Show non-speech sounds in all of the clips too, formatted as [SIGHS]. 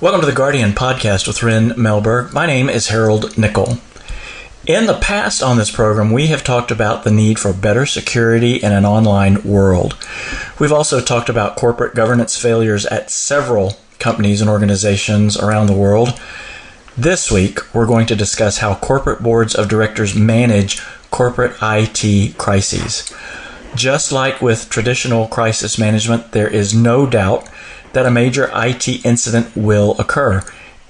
Welcome to the Guardian podcast with Ryn Melberg. My name is Harold Nickel. In the past on this program, we have talked about the need for better security in an online world. We've also talked about corporate governance failures at several companies and organizations around the world. This week, we're going to discuss how corporate boards of directors manage corporate IT crises. Just like with traditional crisis management, there is no doubt that a major IT incident will occur.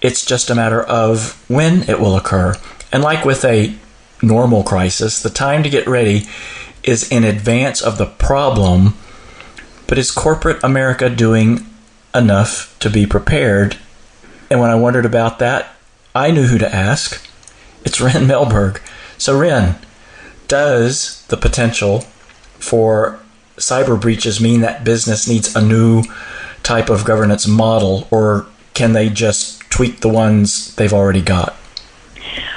It's just a matter of when it will occur. And like with a normal crisis, the time to get ready is in advance of the problem. But is corporate America doing enough to be prepared? And when I wondered about that, I knew who to ask. It's Ryn Melberg. So, Ryn, does the potential for cyber breaches mean that business needs a new type of governance model, or can they just tweak the ones they've already got?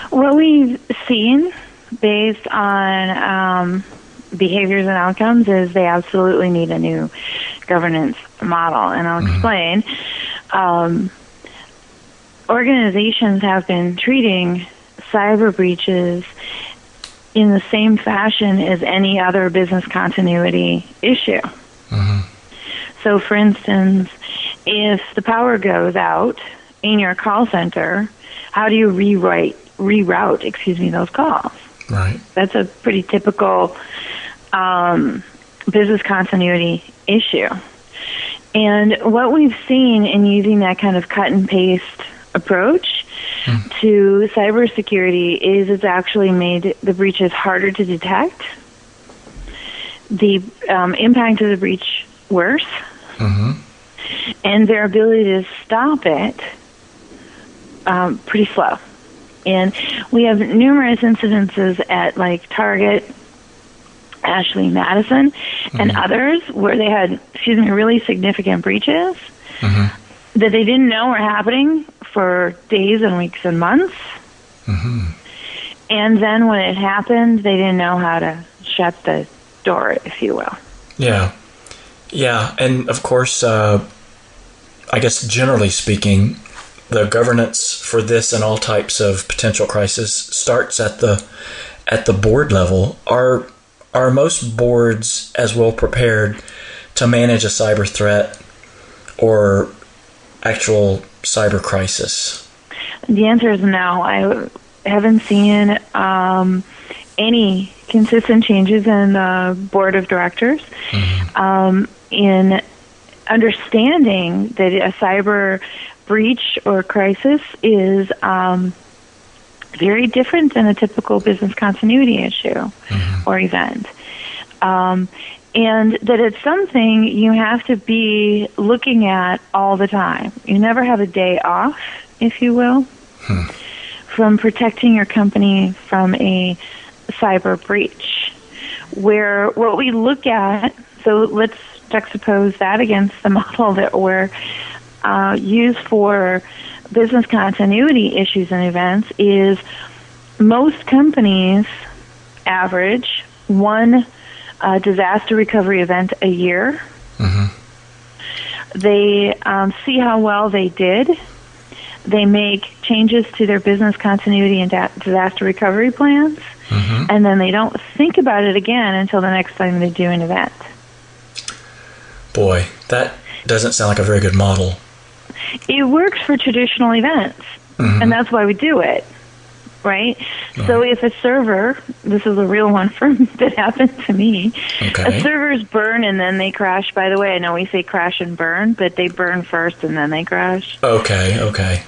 What we've seen based on um, behaviors and outcomes is they absolutely need a new governance model, and I'll mm-hmm. explain. Um, organizations have been treating cyber breaches in the same fashion as any other business continuity issue. Mm-hmm. So, for instance, if the power goes out in your call center, how do you rewrite, reroute, excuse me, those calls? Right. That's a pretty typical um, business continuity issue. And what we've seen in using that kind of cut and paste approach mm. to cybersecurity is it's actually made the breaches harder to detect, the um, impact of the breach worse, mm-hmm. and their ability to stop it um, pretty slow. And we have numerous incidences at like Target, Ashley Madison, mm-hmm. and others where they had, excuse me, really significant breaches mm-hmm. that they didn't know were happening for days and weeks and months. Mm-hmm. And then when it happened, they didn't know how to shut the door, if you will. Yeah. Yeah. And of course, uh, I guess generally speaking, the governance for this and all types of potential crisis starts at the at the board level. Are are most boards as well prepared to manage a cyber threat or actual cyber crisis? The answer is no. I haven't seen um, any consistent changes in the board of directors mm-hmm. um, in understanding that a cyber breach or crisis is um, very different than a typical business continuity issue mm-hmm. or event. Um, and that it's something you have to be looking at all the time. You never have a day off, if you will, hmm. from protecting your company from a cyber breach. Where what we look at, so let's juxtapose that against the [LAUGHS] model that we're uh, used for business continuity issues and events, is most companies average one uh, disaster recovery event a year. Mm-hmm. They um, see how well they did. They make changes to their business continuity and da- disaster recovery plans, mm-hmm. and then they don't think about it again until the next time they do an event. Boy, that doesn't sound like a very good model. It works for traditional events, mm-hmm. and that's why we do it right? So if a server, this is a real one [LAUGHS] from that happened to me. Okay. A servers burn and then they crash. By the way, I know we say crash and burn, but they burn first and then they crash. Okay, okay.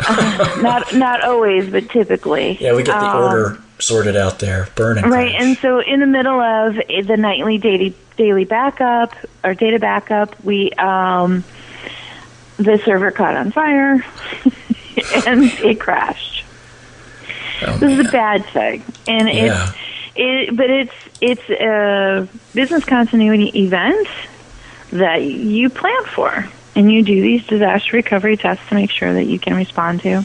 uh, [LAUGHS] not not always, but typically. Yeah, we get the um, order sorted out there. Burning. Right, and so in the middle of the nightly daily daily backup or data backup, we um, the server caught on fire [LAUGHS] and it crashed. Oh, this is a bad thing, and yeah. it's it, but it's it's a business continuity event that you plan for, and you do these disaster recovery tests to make sure that you can respond to.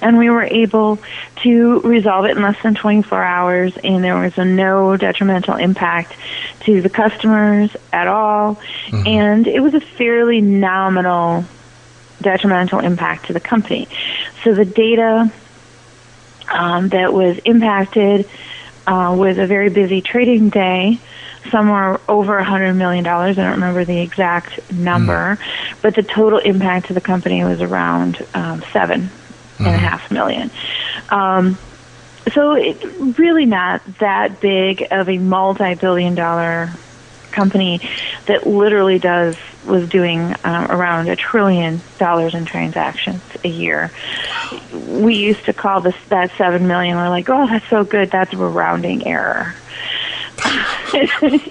And we were able to resolve it in less than 24 hours, and there was a no detrimental impact to the customers at all. Mm-hmm. And it was a fairly nominal detrimental impact to the company. So the data um, that was impacted uh, was a very busy trading day. Somewhere over a hundred million dollars. I don't remember the exact number, mm. but the total impact to the company was around um, seven mm-hmm. and a mm-hmm. half million. Um, so it's really not that big of a multi-billion dollar company that literally does was doing uh, around a trillion dollars in transactions a year. We used to call this that seven million. We're like, oh, that's so good. That's a rounding error. [LAUGHS]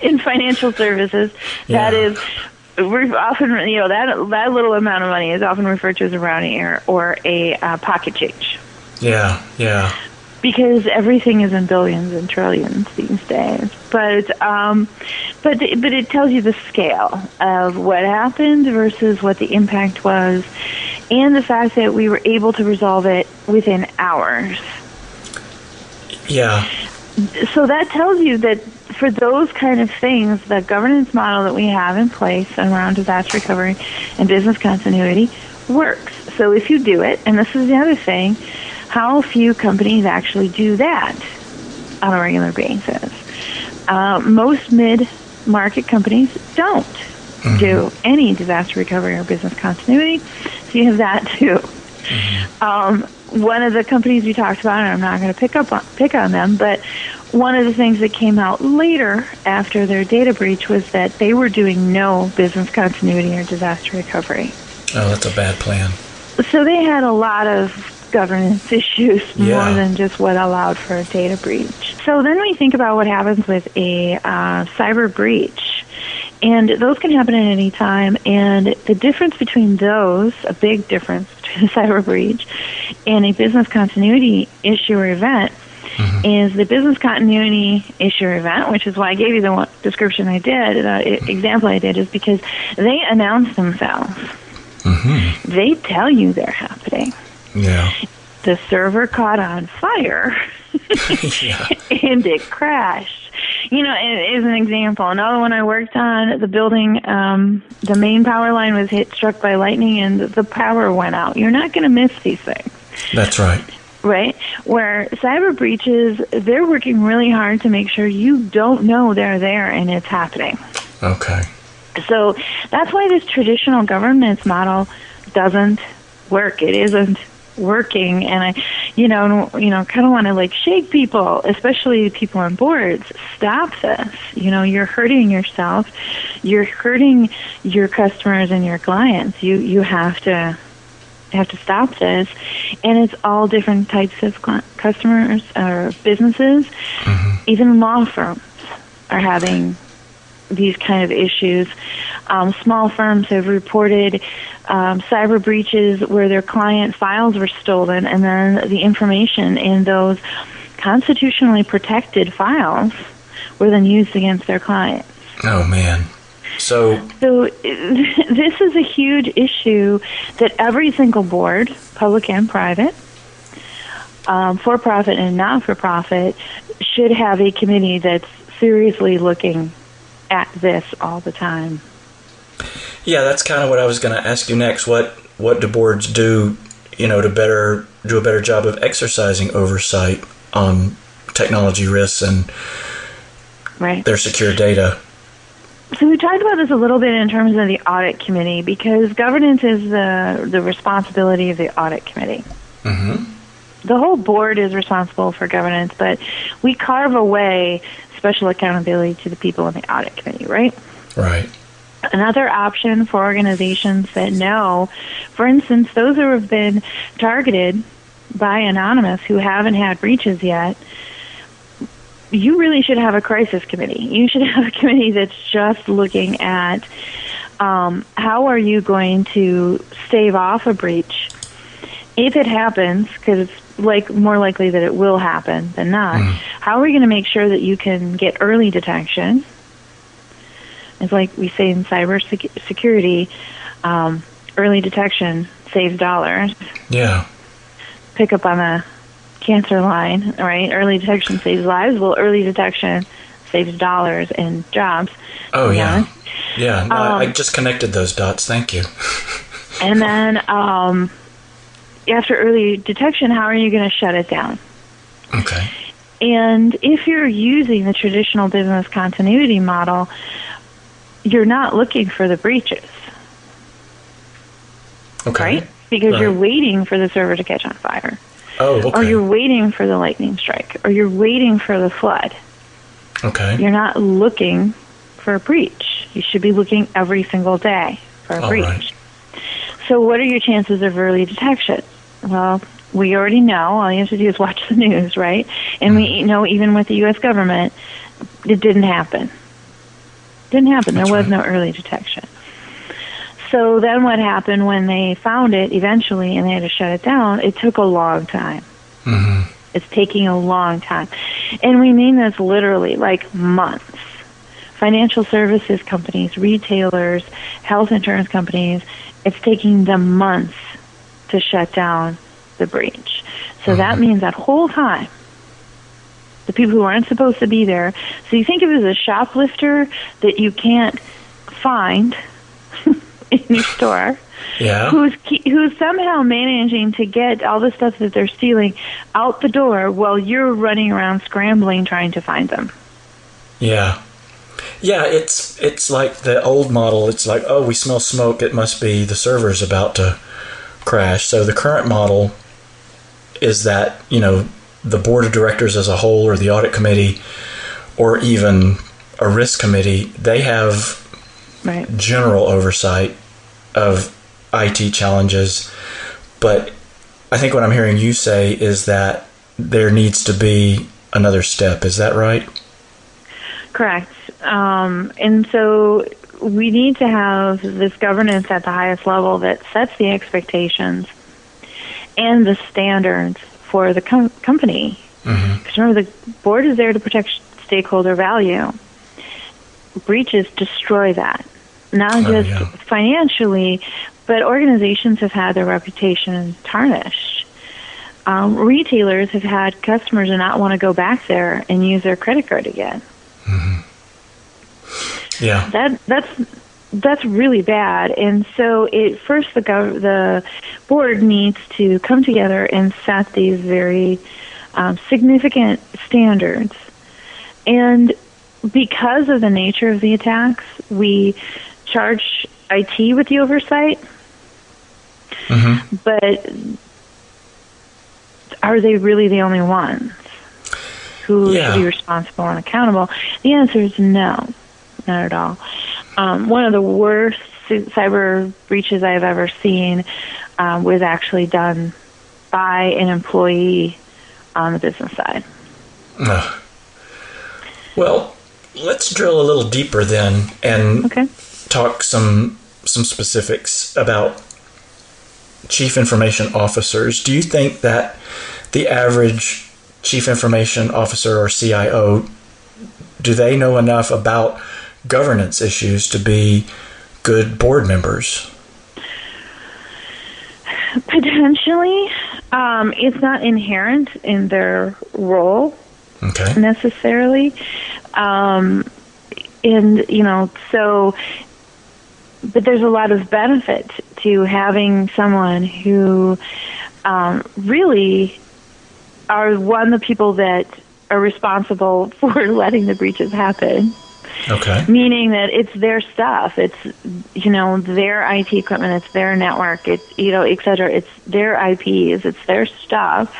in financial services, yeah. that is often you know that that little amount of money is often referred to as a rounding error or a uh, pocket change. Yeah, yeah because everything is in billions and trillions these days. But um, but but it tells you the scale of what happened versus what the impact was, and the fact that we were able to resolve it within hours. Yeah. So that tells you that for those kind of things, the governance model that we have in place around disaster recovery and business continuity works. So if you do it, and this is the other thing, how few companies actually do that on a regular basis. Uh, most mid-market companies don't mm-hmm. do any disaster recovery or business continuity, so you have that too. Mm-hmm. Um, one of the companies we talked about, and I'm not going to pick up on, pick on them, but one of the things that came out later after their data breach was that they were doing no business continuity or disaster recovery. Oh, that's a bad plan. So they had a lot of governance [LAUGHS] issues yeah. more than just what allowed for a data breach. So then we think about what happens with a uh, cyber breach. And those can happen at any time. And the difference between those, a big difference [LAUGHS] between a cyber breach and a business continuity issue or event, mm-hmm. is the business continuity issue or event, which is why I gave you the description I did, the example I did, is because they announce themselves. Mm-hmm. They tell you they're happening. Yeah. The server caught on fire [LAUGHS] yeah. [LAUGHS] and it crashed. You know, as an example, another one I worked on, the building, um, the main power line was hit, struck by lightning, and the power went out. You're not going to miss these things. That's right. Right? Where cyber breaches, they're working really hard to make sure you don't know they're there and it's happening. Okay. So that's why this traditional governance model doesn't work. It isn't working and I you know you know kind of want to like shake people especially people on boards. Stop this. You know you're hurting yourself. You're hurting your customers and your clients. You you have to have to stop this. And it's all different types of customers or businesses. Mm-hmm. even law firms are having these kind of issues. Um, small firms have reported um, cyber breaches where their client files were stolen, and then the information in those constitutionally protected files were then used against their clients. Oh man. So, so [LAUGHS] this is a huge issue that every single board, public and private, um, for profit and not for profit, should have a committee that's seriously looking at this all the time. Yeah, that's kind of what I was going to ask you next. What what do boards do, you know, to better do a better job of exercising oversight on technology risks and right. their secure data? So we talked about this a little bit in terms of the audit committee because governance is the the responsibility of the audit committee. Mm-hmm. The whole board is responsible for governance, but we carve away special accountability to the people in the audit committee, right? Right. Another option for organizations that know, for instance, those who have been targeted by Anonymous who haven't had breaches yet, you really should have a crisis committee. You should [LAUGHS] have a committee that's just looking at um, how are you going to stave off a breach if it happens, because it's like more likely that it will happen than not. Mm. How are we going to make sure that you can get early detection? It's like we say in cyber security, um, early detection saves dollars. Yeah. Pick up on a cancer line, right? Early detection saves lives. Well, early detection saves dollars and jobs. Oh yeah, yeah. No, um, I just connected those dots. Thank you. [LAUGHS] And then um, after early detection, how are you going to shut it down? Okay. And if you're using the traditional business continuity model, you're not looking for the breaches, Okay. right? Because Right. you're waiting for the server to catch on fire, Oh, okay. or you're waiting for the lightning strike, or you're waiting for the flood. okay. You're not looking for a breach. You should be looking every single day for a All breach. right. So, what are your chances of early detection? Well, we already know. All you have to do is watch the news, right? And we Mm-hmm. know even with the U.S. government, it didn't happen. Didn't happen. That's there was right. no early detection. So then, what happened when they found it eventually, and they had to shut it down? It took a long time. hmm It's taking a long time. And we mean this literally, like months. Financial services companies, retailers, health insurance companies, it's taking them months to shut down the breach. So that uh-huh. means that whole time, the people who aren't supposed to be there. So you think of it as a shoplifter that you can't find [LAUGHS] in your store Yeah. who's who's somehow managing to get all the stuff that they're stealing out the door while you're running around scrambling trying to find them. Yeah. Yeah, it's it's like the old model. It's like, oh, we smell smoke. It must be the server's about to crash. So the current model is that you know the board of directors as a whole, or the audit committee, or even a risk committee, they have Right. general oversight of IT challenges. But I think what I'm hearing you say is that there needs to be another step. Is that right? Correct. Um, and so we need to have this governance at the highest level that sets the expectations and the standards for the com- company. Mm-hmm. Because remember, the board is there to protect stakeholder value. Breaches destroy that, not Oh, just yeah. financially, but organizations have had their reputation tarnished. Um, retailers have had customers not want to go back there and use their credit card again. Yeah. That that's that's really bad. And so, it first the gov- the board needs to come together and set these very um, significant standards. And because of the nature of the attacks, we charge IT with the oversight. Mm-hmm. But are they really the only ones who Yeah. should be responsible and accountable? The answer is no, not at all. Um, one of the worst cyber breaches I've ever seen um, was actually done by an employee on the business side. Ugh. [SIGHS] Well, let's drill a little deeper then and Okay. talk some some specifics about chief information officers. Do you think that the average chief information officer or CIO do they know enough about governance issues to be good board members? Potentially, um, it's not inherent in their role Okay. necessarily. Um, and, you know, so, but there's a lot of benefit to having someone who um, really are one of the people that are responsible [LAUGHS] for letting the breaches happen Okay. meaning that it's their stuff it's you know their IT equipment it's their network it's you know et cetera it's their IPs it's their stuff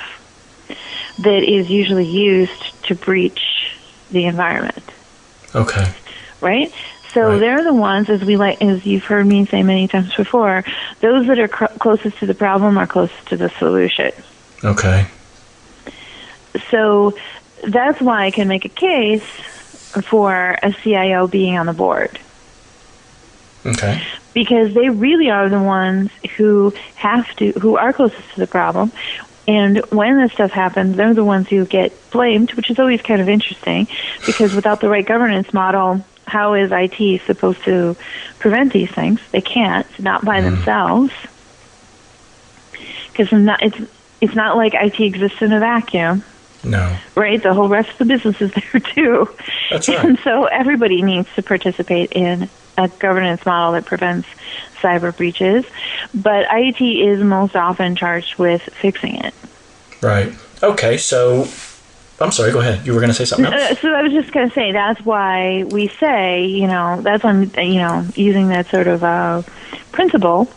that is usually used to breach the environment Okay. right so Right. they're the ones as we like as you've heard me say many times before those that are cr- closest to the problem are closest to the solution Okay. so that's why I can make a case for a CIO being on the board. Okay. because they really are the ones who have to who are closest to the problem. And when this stuff happens they're the ones who get blamed which is always kind of interesting. Because without the right governance model how is IT supposed to prevent these things? They can't not by hmm. themselves. Because not it's it's not like IT exists in a vacuum No. right the whole rest of the business is [LAUGHS] there too That's right. and so everybody needs to participate in a governance model that prevents cyber breaches, but IET is most often charged with fixing it. Right. Okay. So, I'm sorry. Go ahead. You were going to say something else. So I was just going to say that's why we say, you know, that's why I'm, you know, using that sort of uh, principle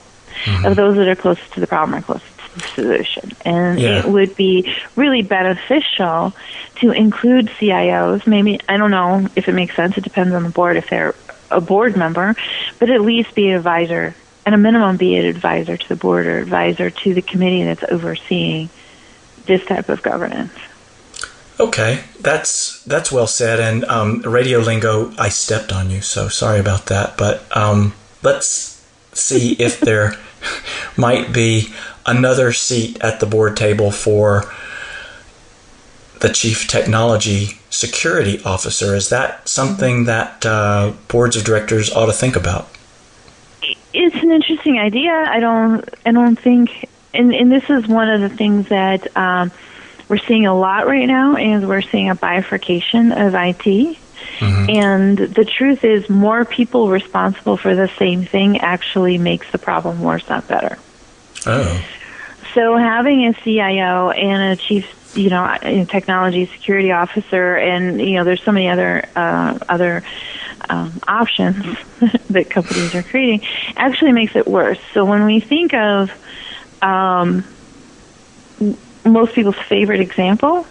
mm-hmm. of those that are closest to the problem are closest the solution, and yeah. it would be really beneficial to include CIOs. Maybe I don't know if it makes sense. It depends on the board if they're a board member, but at least be an advisor, and a minimum be an advisor to the board or advisor to the committee that's overseeing this type of governance. Okay, that's that's well said. And um, radio lingo, I stepped on you, so sorry about that. But um, let's see if there might be another seat at the board table for the chief technology security officer. Is that something that uh, boards of directors ought to think about? It's an interesting idea. I don't. I don't think. And, and this is one of the things that um, we're seeing a lot right now. Is we're seeing a bifurcation of IT. Mm-hmm. And the truth is, more people responsible for the same thing actually makes the problem worse, not better. Oh. So having a CIO and a chief you know, technology security officer, and you know, there's so many other uh, other um, options [LAUGHS] that companies are creating, actually makes it worse. So when we think of um, most people's favorite example,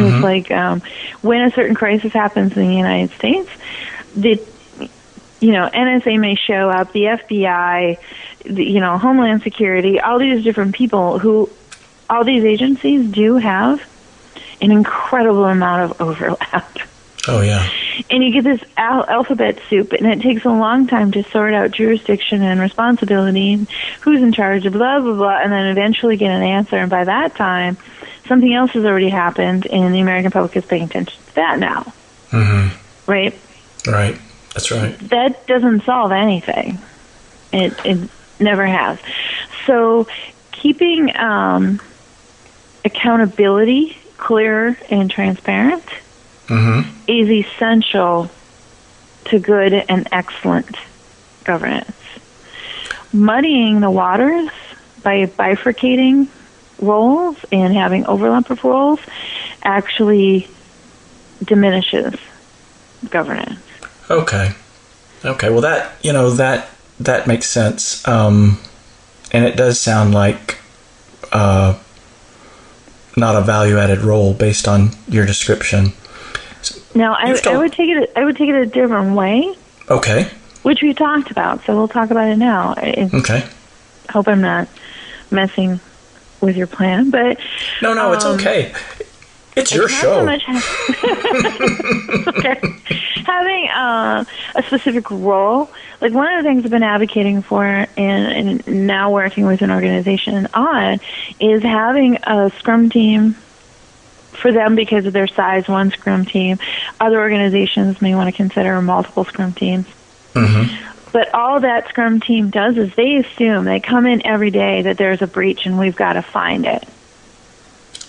mm-hmm. it's like um, when a certain crisis happens in the United States, the you know, NSA may show up, the FBI, the, you know, Homeland Security, all these different people who all these agencies do have an incredible amount of overlap. Oh yeah. And you get this al- alphabet soup, and it takes a long time to sort out jurisdiction and responsibility, who's in charge, of blah blah blah, and then eventually get an answer. And by that time, something else has already happened, and the American public is paying attention to that now. Mm-hmm. Right. Right. That's right. That doesn't solve anything. It it never has. So keeping um, accountability clear and transparent mm-hmm. is essential to good and excellent governance. Muddying the waters by bifurcating roles and having overlap of roles actually diminishes governance. Okay. Okay. Well, that you know that that makes sense, um, and it does sound like uh, not a value added role based on your description. Now, I, I would take it. I would take it a different way. Okay. Which we talked about, so we'll talk about it now. I okay. Hope I'm not messing with your plan, but no, no, um, it's okay. It's your show. So much [LAUGHS] okay. Having uh, a specific role, like one of the things I've been advocating for and, and now working with an organization on is having a scrum team for them because of their size, one scrum team. Other organizations may want to consider multiple scrum teams. Mm-hmm. But all that scrum team does is they assume they come in every day that there's a breach and we've got to find it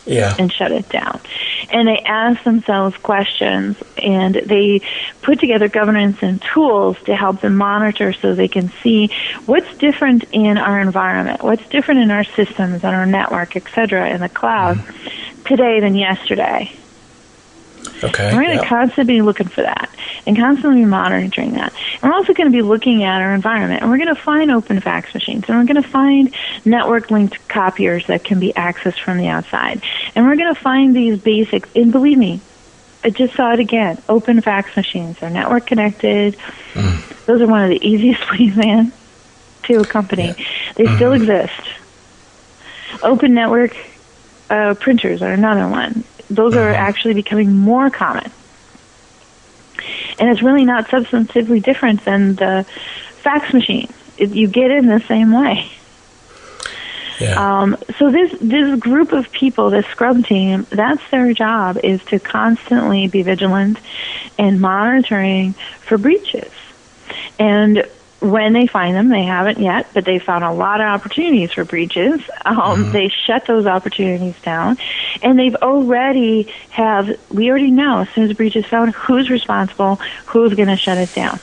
yeah. and shut it down. And they ask themselves questions and they put together governance and tools to help them monitor so they can see what's different in our environment, what's different in our systems, on our network, et cetera, in the cloud mm-hmm. Today than yesterday. Okay. And we're going to yep. constantly be looking for that and constantly be monitoring that. And we're also going to be looking at our environment and we're going to find open fax machines and we're going to find network linked copiers that can be accessed from the outside. And we're going to find these basics. and believe me, I just saw it again. Open fax machines are network connected. Mm. Those are one of the [LAUGHS] easiest ways in to a company. Yeah. They mm-hmm. still exist. Open network uh, printers are another one those are mm-hmm. actually becoming more common. And it's really not substantively different than the fax machine. It, you get in the same way. Yeah. Um, so this this group of people, this scrum team, that's their job is to constantly be vigilant and monitoring for breaches. And when they find them, they haven't yet, but they found a lot of opportunities for breaches. Um, mm-hmm. They shut those opportunities down, and they've already have. We already know as soon as a breach is found, who's responsible, who's going to shut it down.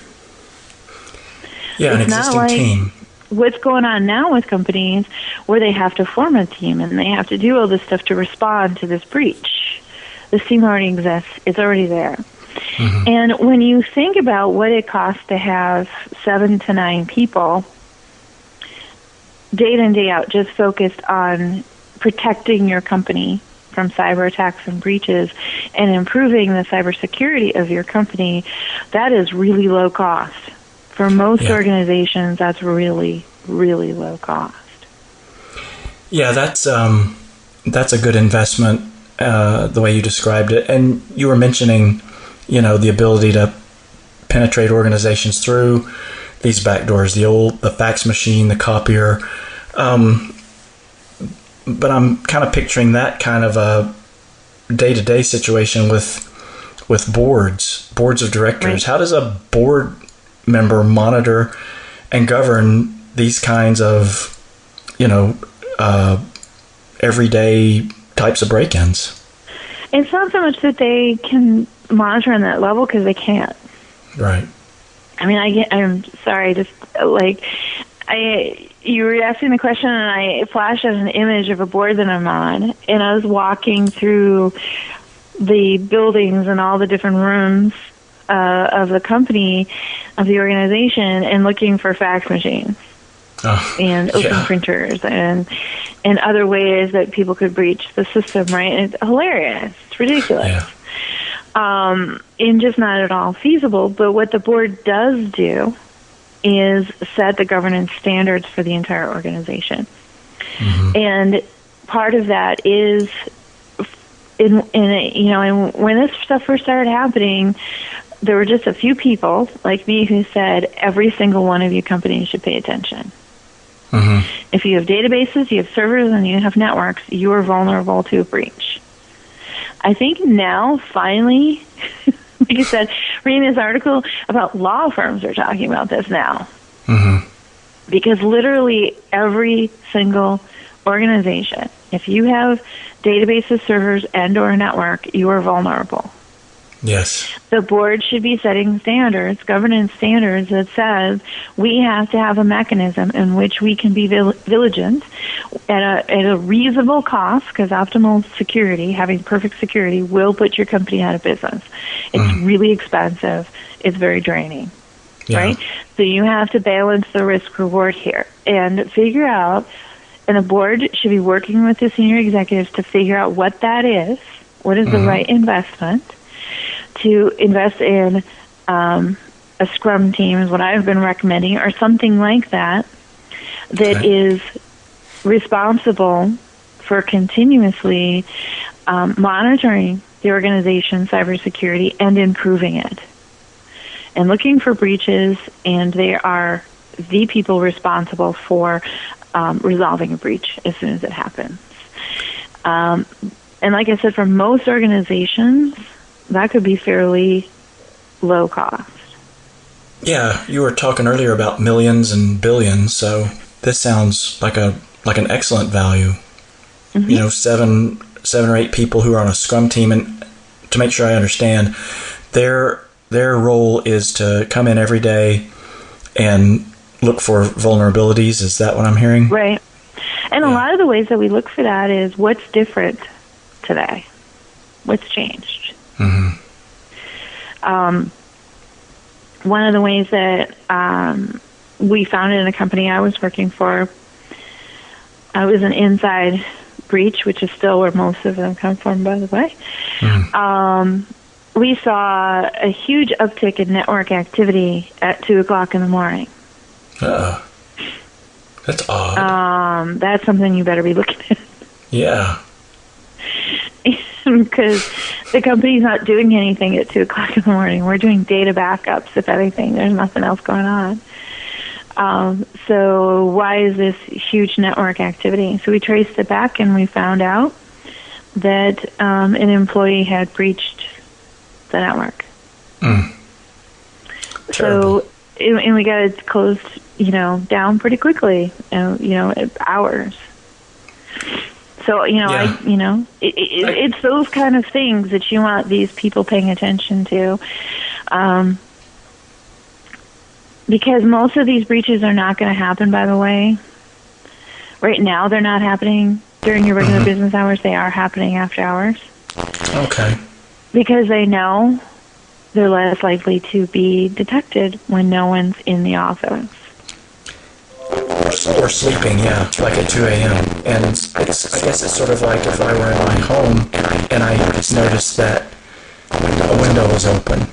Yeah, an It's not existing like- team. what's going on now with companies where they have to form a team and they have to do all this stuff to respond to this breach. This team already exists. It's already there. And when you think about what it costs to have seven to nine people, day in and day out, just focused on protecting your company from cyber attacks and breaches and improving the cybersecurity of your company, that is really low cost. For most Yeah. organizations, that's really, really low cost. Yeah, that's um, that's a good investment. Uh, the way you described it, and you were mentioning, you know, the ability to penetrate organizations through these back doors, the old the fax machine, the copier. Um, but I'm kind of picturing that kind of a day to day situation with with boards, boards of directors. Right. How does a board member monitor and govern these kinds of, you know, uh, everyday types of break-ins? It's not so much that they can monitor on that level because they can't. Right. I mean, I get. I'm sorry. Just like I, you were asking the question, and I flashed as an image of a board that I'm on, and I was walking through the buildings and all the different rooms uh, of the company, of the organization, and looking for fax machines Oh, and open yeah. printers and and other ways that people could breach the system. Right? And it's hilarious. It's ridiculous Yeah. Um, and just not at all feasible. But what the board does do is set the governance standards for the entire organization, and part of that is in in a, you know, and when this stuff first started happening. There were just a few people like me who said every single one of you companies should pay attention. hmm If you have databases, you have servers, and you have networks, you are vulnerable to a breach. I think now, finally, [LAUGHS] like I said, reading this article about law firms are talking about this now. hmm Because literally every single organization, if you have databases, servers, and or a network, you are vulnerable Yes. the board should be setting standards, governance standards that says we have to have a mechanism in which we can be vil- vigilant at a, at a reasonable cost because optimal security, having perfect security, will put your company out of business. It's mm-hmm. really expensive. It's very draining. Yeah. Right? So you have to balance the risk reward here and figure out, and the board should be working with the senior executives to figure out what that is. What is the mm-hmm. right investment? To invest in um, a scrum team is what I've been recommending, or something like that, that Okay. is responsible for continuously um, monitoring the organization's cybersecurity and improving it, and looking for breaches, and they are the people responsible for um, resolving a breach as soon as it happens. Um, and like I said, for most organizations, that could be fairly low cost. Yeah, you were talking earlier about millions and billions, so this sounds like a like an excellent value. Mm-hmm. You know, seven seven or eight people who are on a scrum team and to make sure I understand, their their role is to come in every day and look for vulnerabilities. Is that what I'm hearing? Right. And a lot of the ways that we look for that is what's different today? What's changed? Mhm. Um, one of the ways that um, we found it in a company I was working for, I was an inside breach, which is still where most of them come from, by the way. Um, we saw a huge uptick in network activity at 2 o'clock in the morning. Uh, that's odd. Um, that's something you better be looking at. yeah. [LAUGHS] because the company's not doing anything at two o'clock in the morning. We're doing data backups, if anything. There's nothing else going on. Um, so why is this huge network activity? So we traced it back and we found out that um, an employee had breached the network. Mm. So and and we got it closed, you know, down pretty quickly. uh, You know, hours. So you know, Yeah. I you know, it, it, it's those kind of things that you want these people paying attention to. Um, because most of these breaches are not going to happen, by the way. Right now, they're not happening during your regular Mhm. business hours. They are happening after hours Okay. because they know they're less likely to be detected when no one's in the office. Or sleeping, yeah, like at 2 a.m. And it's, I guess it's sort of like if I were in my home and I noticed that a window was open.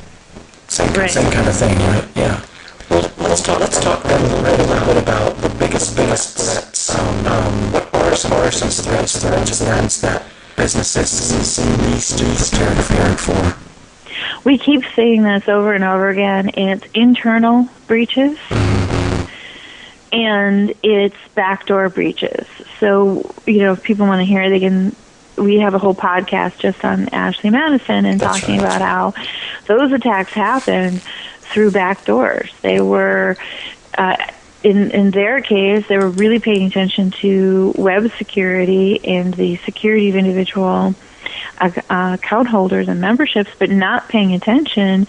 Same, Right. same kind of thing, right? Yeah. Well, let's talk. Let's talk then a little, bit about the biggest, biggest threats. Um, um, what are some, are some threats, threats, threats that businesses see least to be prepared for? We keep saying this over and over again. It's internal breaches and it's backdoor breaches. So, you know, if people want to hear, they can. We have a whole podcast just on Ashley Madison and That's talking right. about how those attacks happened through back doors. They were. Uh, in in their case, they were really paying attention to web security and the security of individual uh, account holders and memberships, but not paying attention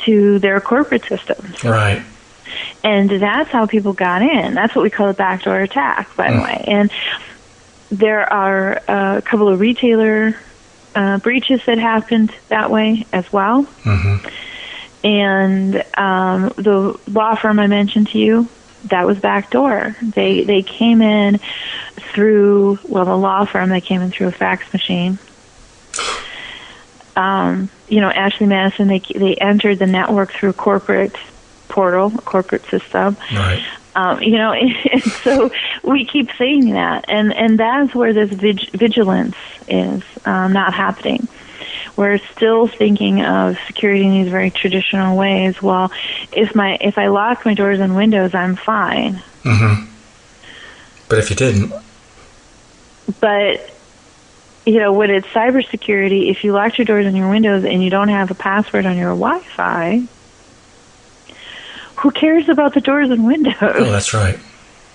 to their corporate systems. Right. And that's how people got in. That's what we call a backdoor attack, by the Mm. way. And there are a couple of retailer uh, breaches that happened that way as well. Mm-hmm. And um, the law firm I mentioned to you, that was backdoor. They they came in through well, the law firm they came in through a fax machine. [GASPS] Um, you know, Ashley Madison, they they entered the network through corporate portal, a corporate system. Right. Um, you know, [LAUGHS] and so we keep saying that, and and that's where this vig- vigilance is um, not happening. We're still thinking of security in these very traditional ways. Well, if my if I lock my doors and windows, I'm fine. Mm-hmm. But if you didn't, But you know, when it's cybersecurity, if you lock your doors and your windows and you don't have a password on your Wi-Fi, who cares about the doors and windows? oh, that's right.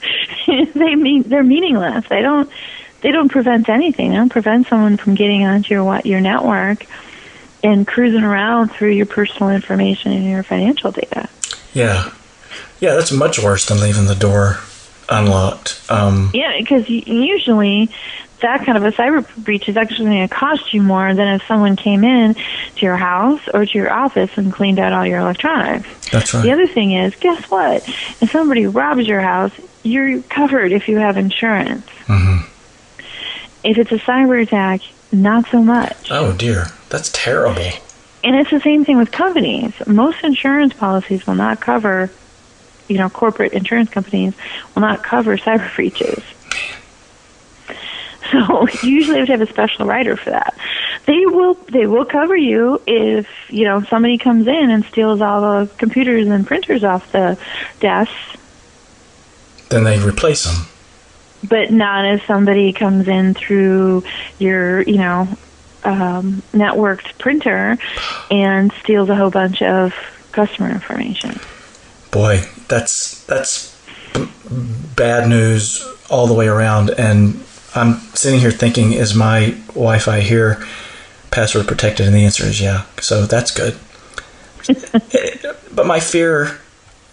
[LAUGHS] they mean they're meaningless. They don't they don't prevent anything. They don't prevent someone from getting onto your your network and cruising around through your personal information and your financial data. Yeah. Yeah, that's much worse than leaving the door unlocked. Um, Yeah, because usually that kind of a cyber breach is actually going to cost you more than if someone came in to your house or to your office and cleaned out all your electronics. that's right. The other thing is, guess what? If somebody robs your house, you're covered if you have insurance. Mm-hmm. If it's a cyber attack, not so much. Oh dear, that's terrible. And it's the same thing with companies. Most insurance policies will not cover, you know, corporate insurance companies will not cover cyber breaches. [LAUGHS] So you usually have to have a special writer for that. They will they will cover you if you know somebody comes in and steals all the computers and printers off the desks, Then they replace them. but not if somebody comes in through your you know um, networked printer and steals a whole bunch of customer information. Boy, that's that's b- bad news all the way around. And I'm sitting here thinking, is my Wi-Fi here password protected? And the answer is yeah. So that's good. [LAUGHS] but my fear,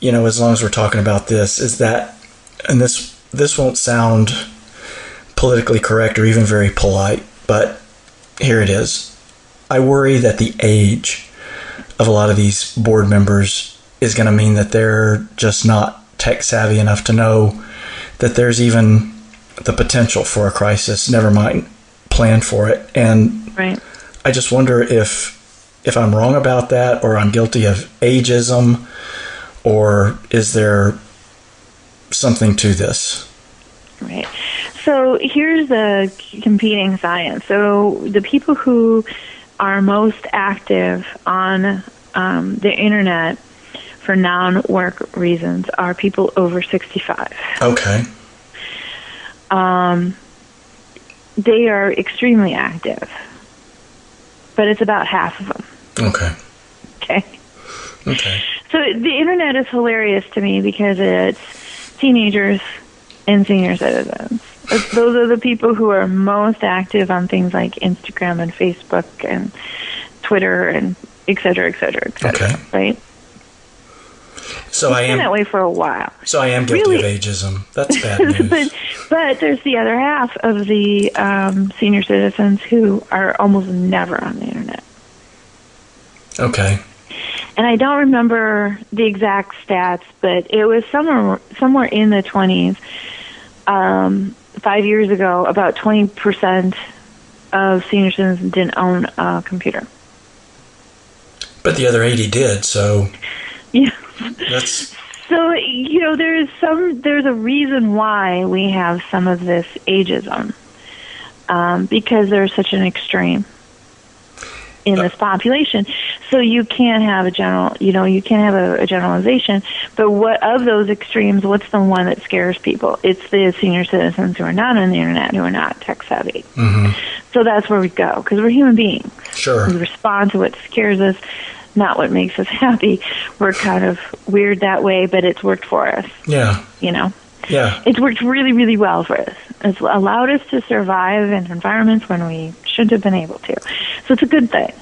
you know, as long as we're talking about this, is that, and this this won't sound politically correct or even very polite, but here it is. I worry that the age of a lot of these board members is going to mean that they're just not tech savvy enough to know that there's even the potential for a crisis, never mind plan for it. And Right. I just wonder if if I'm wrong about that or I'm guilty of ageism or is there something to this? Right. So here's the competing science. So the people who are most active on um, the internet for non-work reasons are people over 65. Okay. Um, they are extremely active, but it's about half of them. Okay. Okay. Okay. So the internet is hilarious to me because it's teenagers and senior citizens. Those are the people who are most active on things like Instagram and Facebook and Twitter and et cetera, et cetera, et cetera. Okay. Right? So I been am. that way for a while. So I am guilty Really- of ageism. That's [LAUGHS] bad news. but but there's the other half of the um, senior citizens who are almost never on the internet. okay. And I don't remember the exact stats, but it was somewhere somewhere in the 20s. Um, five years ago, about 20 percent of senior citizens didn't own a computer. But the other 80 did, so [LAUGHS] Yeah. That's So you know, there's some there's a reason why we have some of this ageism um, because there's such an extreme in this population. So you can't have a general, you know, you can't have a, a generalization. But what of those extremes? What's the one that scares people? It's the senior citizens who are not on the internet, who are not tech savvy. mhm. So that's where we go because we're human beings. sure. We respond to what scares us, not what makes us happy. We're kind of weird that way, but it's worked for us. Yeah. You know, Yeah. it's worked really, really well for us. It's allowed us to survive in environments when we shouldn't have been able to. So it's a good thing.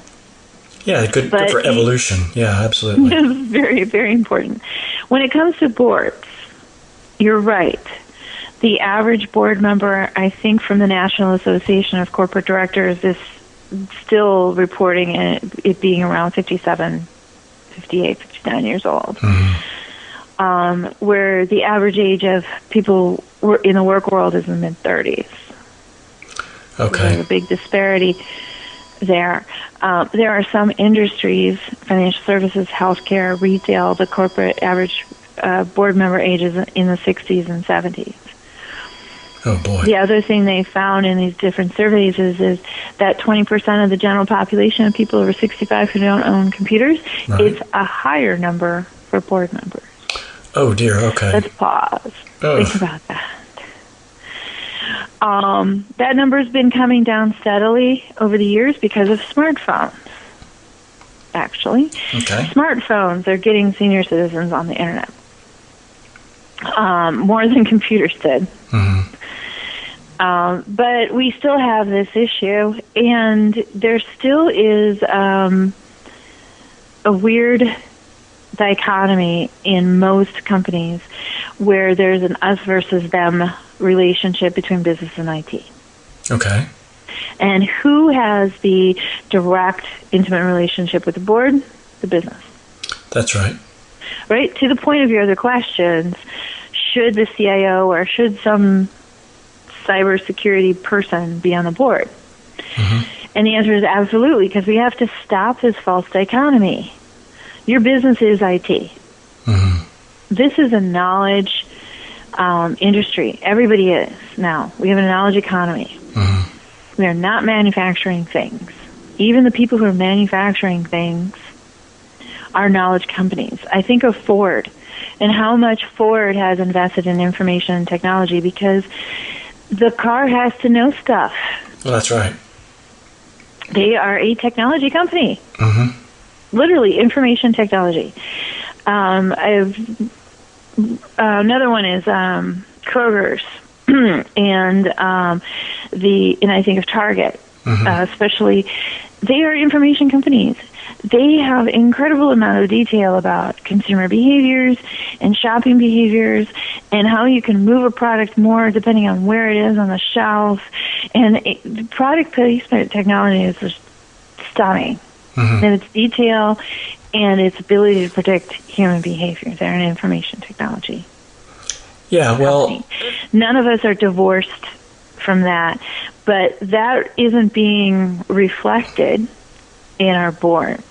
Yeah. Good, good for evolution. Yeah. Absolutely. [LAUGHS] It's very, very important. When it comes to boards, you're right. The average board member, I think, from the National Association of Corporate Directors is still reporting it, it being around 57, 58, 59 years old. Um, where the average age of people in the work world is in the mid 30s. There's Okay. a big disparity there. Um, there are some industries, financial services, healthcare, retail, the corporate average uh, board member ages in the 60s and 70s. Oh boy. The other thing they found in these different surveys is, is that 20% of the general population of people over 65 who don't own computers, Right. it's a higher number for board members. Oh dear. Okay. Let's pause. Think about that. Um, that number's been coming down steadily over the years because of smartphones. Actually, Okay. smartphones are getting senior citizens on the internet um, more than computers did. hmm Um, but we still have this issue, and there still is um, a weird dichotomy in most companies where there's an us versus them relationship between business and IT. Okay. And who has the direct, intimate relationship with the board? The business. That's right. Right? To the point of your other questions, should the CIO or should some cybersecurity person be on the board? And the answer is absolutely, because we have to stop this false dichotomy. Your business is IT. hmm This is a knowledge um, industry. Everybody is now. We have a knowledge economy. hmm We are not manufacturing things. Even the people who are manufacturing things are knowledge companies. I think of Ford and how much Ford has invested in information and technology because the car has to know stuff. Well, that's right. They are a technology company. hmm Literally, information technology. Um, I've, uh, another one is um, Kroger's, [CLEARS THROAT] and um, the and I think of Target, uh, especially. They are information companies. They have incredible amount of detail about consumer behaviors and shopping behaviors and how you can move a product more depending on where it is on the shelf. And it, product placement technology is just stunning hmm and its detail and its ability to predict human behavior. They're an information technology. Yeah. Well. None of us are divorced from that, but that isn't being reflected in our boards.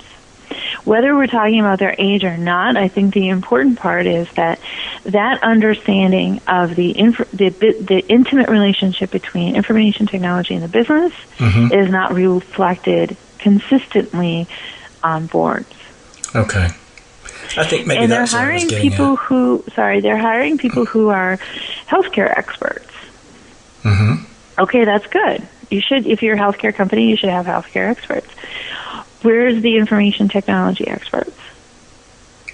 Whether we're talking about their age or not, I think the important part is that that understanding of the inf- the, the intimate relationship between information technology and the business hmm is not reflected consistently on boards. Okay. I think maybe and they're that's what I was hiring people at. who sorry, they're hiring people who are healthcare experts. hmm Okay, that's good. You should if you're a healthcare company, you should have healthcare experts. Where's the information technology experts?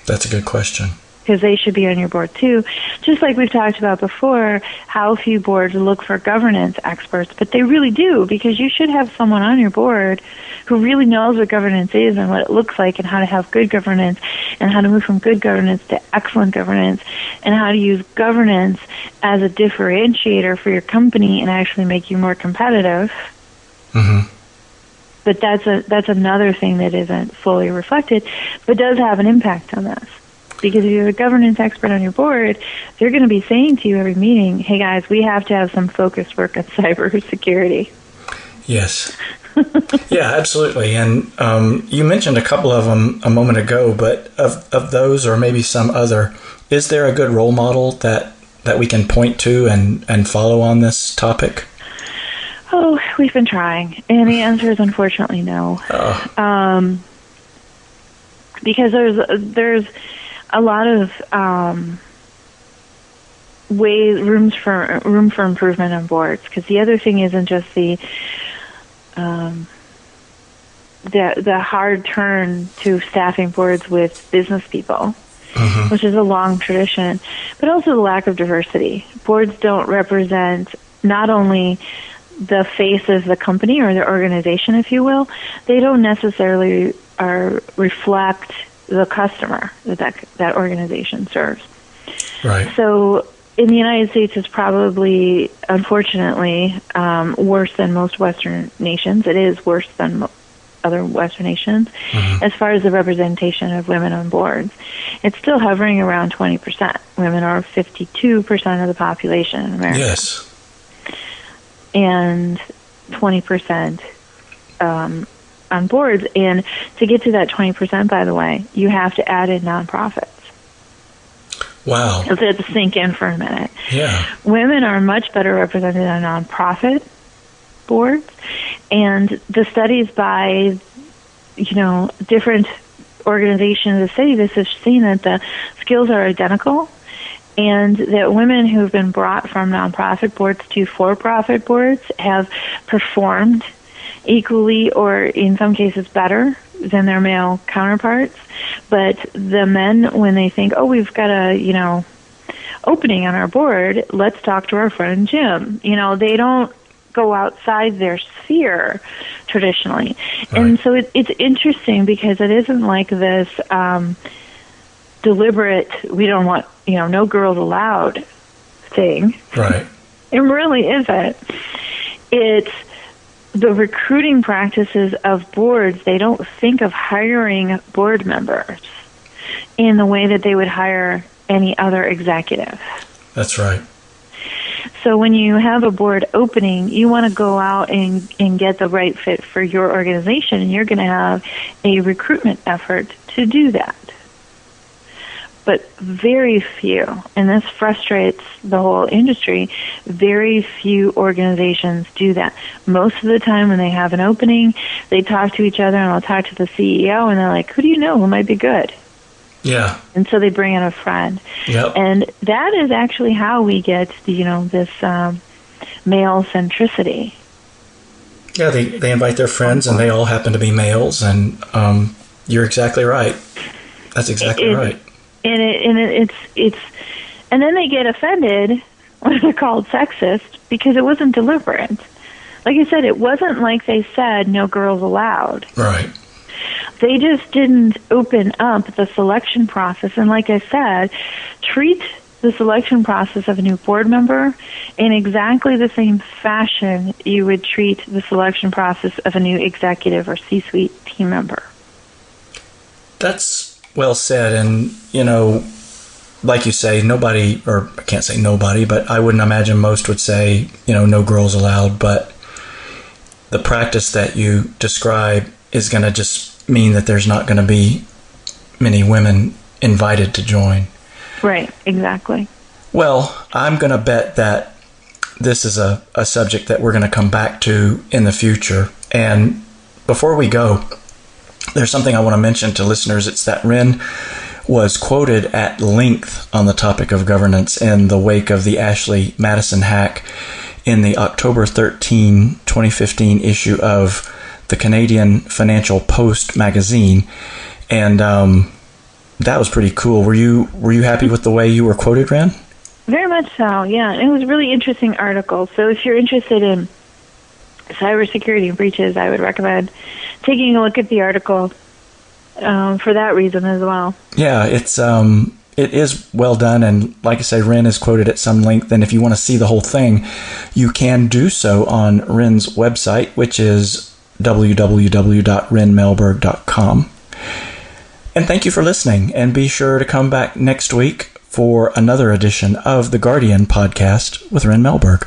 That's a good question. because they should be on your board too. Just like we've talked about before, how few boards look for governance experts, but they really do because you should have someone on your board who really knows what governance is and what it looks like and how to have good governance and how to move from good governance to excellent governance and how to use governance as a differentiator for your company and actually make you more competitive. Mm-hmm. But that's a that's another thing that isn't fully reflected, but does have an impact on this. Because if you're a governance expert on your board, they're going to be saying to you every meeting, "Hey guys, we have to have some focused work on [LAUGHS] cybersecurity." Yes. yeah, absolutely. And um, you mentioned a couple of them a moment ago, but of, of those or maybe some other, is there a good role model that, that we can point to and, and follow on this topic? Oh, we've been trying, and the answer is unfortunately no. Oh. Um, because there's there's a lot of um, ways rooms for room for improvement on boards. Because the other thing isn't just the um, the the hard turn to staffing boards with business people, Mhm. which is a long tradition, but also the lack of diversity. Boards don't represent not only the face of the company or the organization, if you will, they don't necessarily are reflect the customer that that, that organization serves. Right. So in the United States, it's probably, unfortunately, um, worse than most Western nations. It is worse than mo- other Western nations as far as the representation of women on boards. It's still hovering around 20%. Women are 52% of the population in America Yes. And 20% um, on boards. And to get to that 20%, by the way, you have to add in nonprofits. Wow. So let's sink in for a minute. Yeah. Women are much better represented on nonprofit boards, and the studies by, you know, different organizations study this have seen that the skills are identical, and that women who've been brought from nonprofit boards to for-profit boards have performed equally or in some cases better than their male counterparts. But the men, when they think, oh, we've got a, you know, opening on our board, let's talk to our friend Jim. You know, they don't go outside their sphere traditionally. And so it, it's interesting because it isn't like this um, deliberate, we don't want, you know, no girls allowed thing. Right. It really isn't. It's the recruiting practices of boards. They don't think of hiring board members in the way that they would hire any other executive. That's right. So when you have a board opening, you want to go out and, and get the right fit for your organization, and you're going to have a recruitment effort to do that. But very few, and this frustrates the whole industry, very few organizations do that. Most of the time when they have an opening, they talk to each other and they'll talk to the CEO and they're like, who do you know who might be good? Yeah. And so they bring in a friend. Yep. And that is actually how we get, the, you know, this um, male centricity. Yeah, they, they invite their friends and they all happen to be males and um, you're exactly right. That's exactly It- right. And, it, and it, it's, it's, and then they get offended [LAUGHS] when they're called sexist because it wasn't deliberate. Like I said, it wasn't like they said no girls allowed. Right. They just didn't open up the selection process. And like I said, treat the selection process of a new board member in exactly the same fashion you would treat the selection process of a new executive or C suite team member. That's well said. And, you know, like you say, nobody, or I can't say nobody, but I wouldn't imagine most would say, you know, no girls allowed. But the practice that you describe is going to just mean that there's not going to be many women invited to join. Right, exactly. Well, I'm going to bet that this is a, a subject that we're going to come back to in the future. And before we go, there's something I want to mention to listeners. It's that Ryn was quoted at length on the topic of governance in the wake of the Ashley Madison hack in the October 13, 2015 issue of the Canadian Financial Post magazine. And um, that was pretty cool. Were you were you happy with the way you were quoted, Ryn? Very much so, yeah. It was a really interesting article. So if you're interested in cybersecurity breaches, I would recommend taking a look at the article. um, for that reason as well. Yeah, it's um, it is well done, and like I say, Ryn is quoted at some length. And if you want to see the whole thing, you can do so on Ryn's website, which is www.rynmelberg.com. And thank you for listening, and be sure to come back next week for another edition of the Guardian podcast with Ryn Melberg.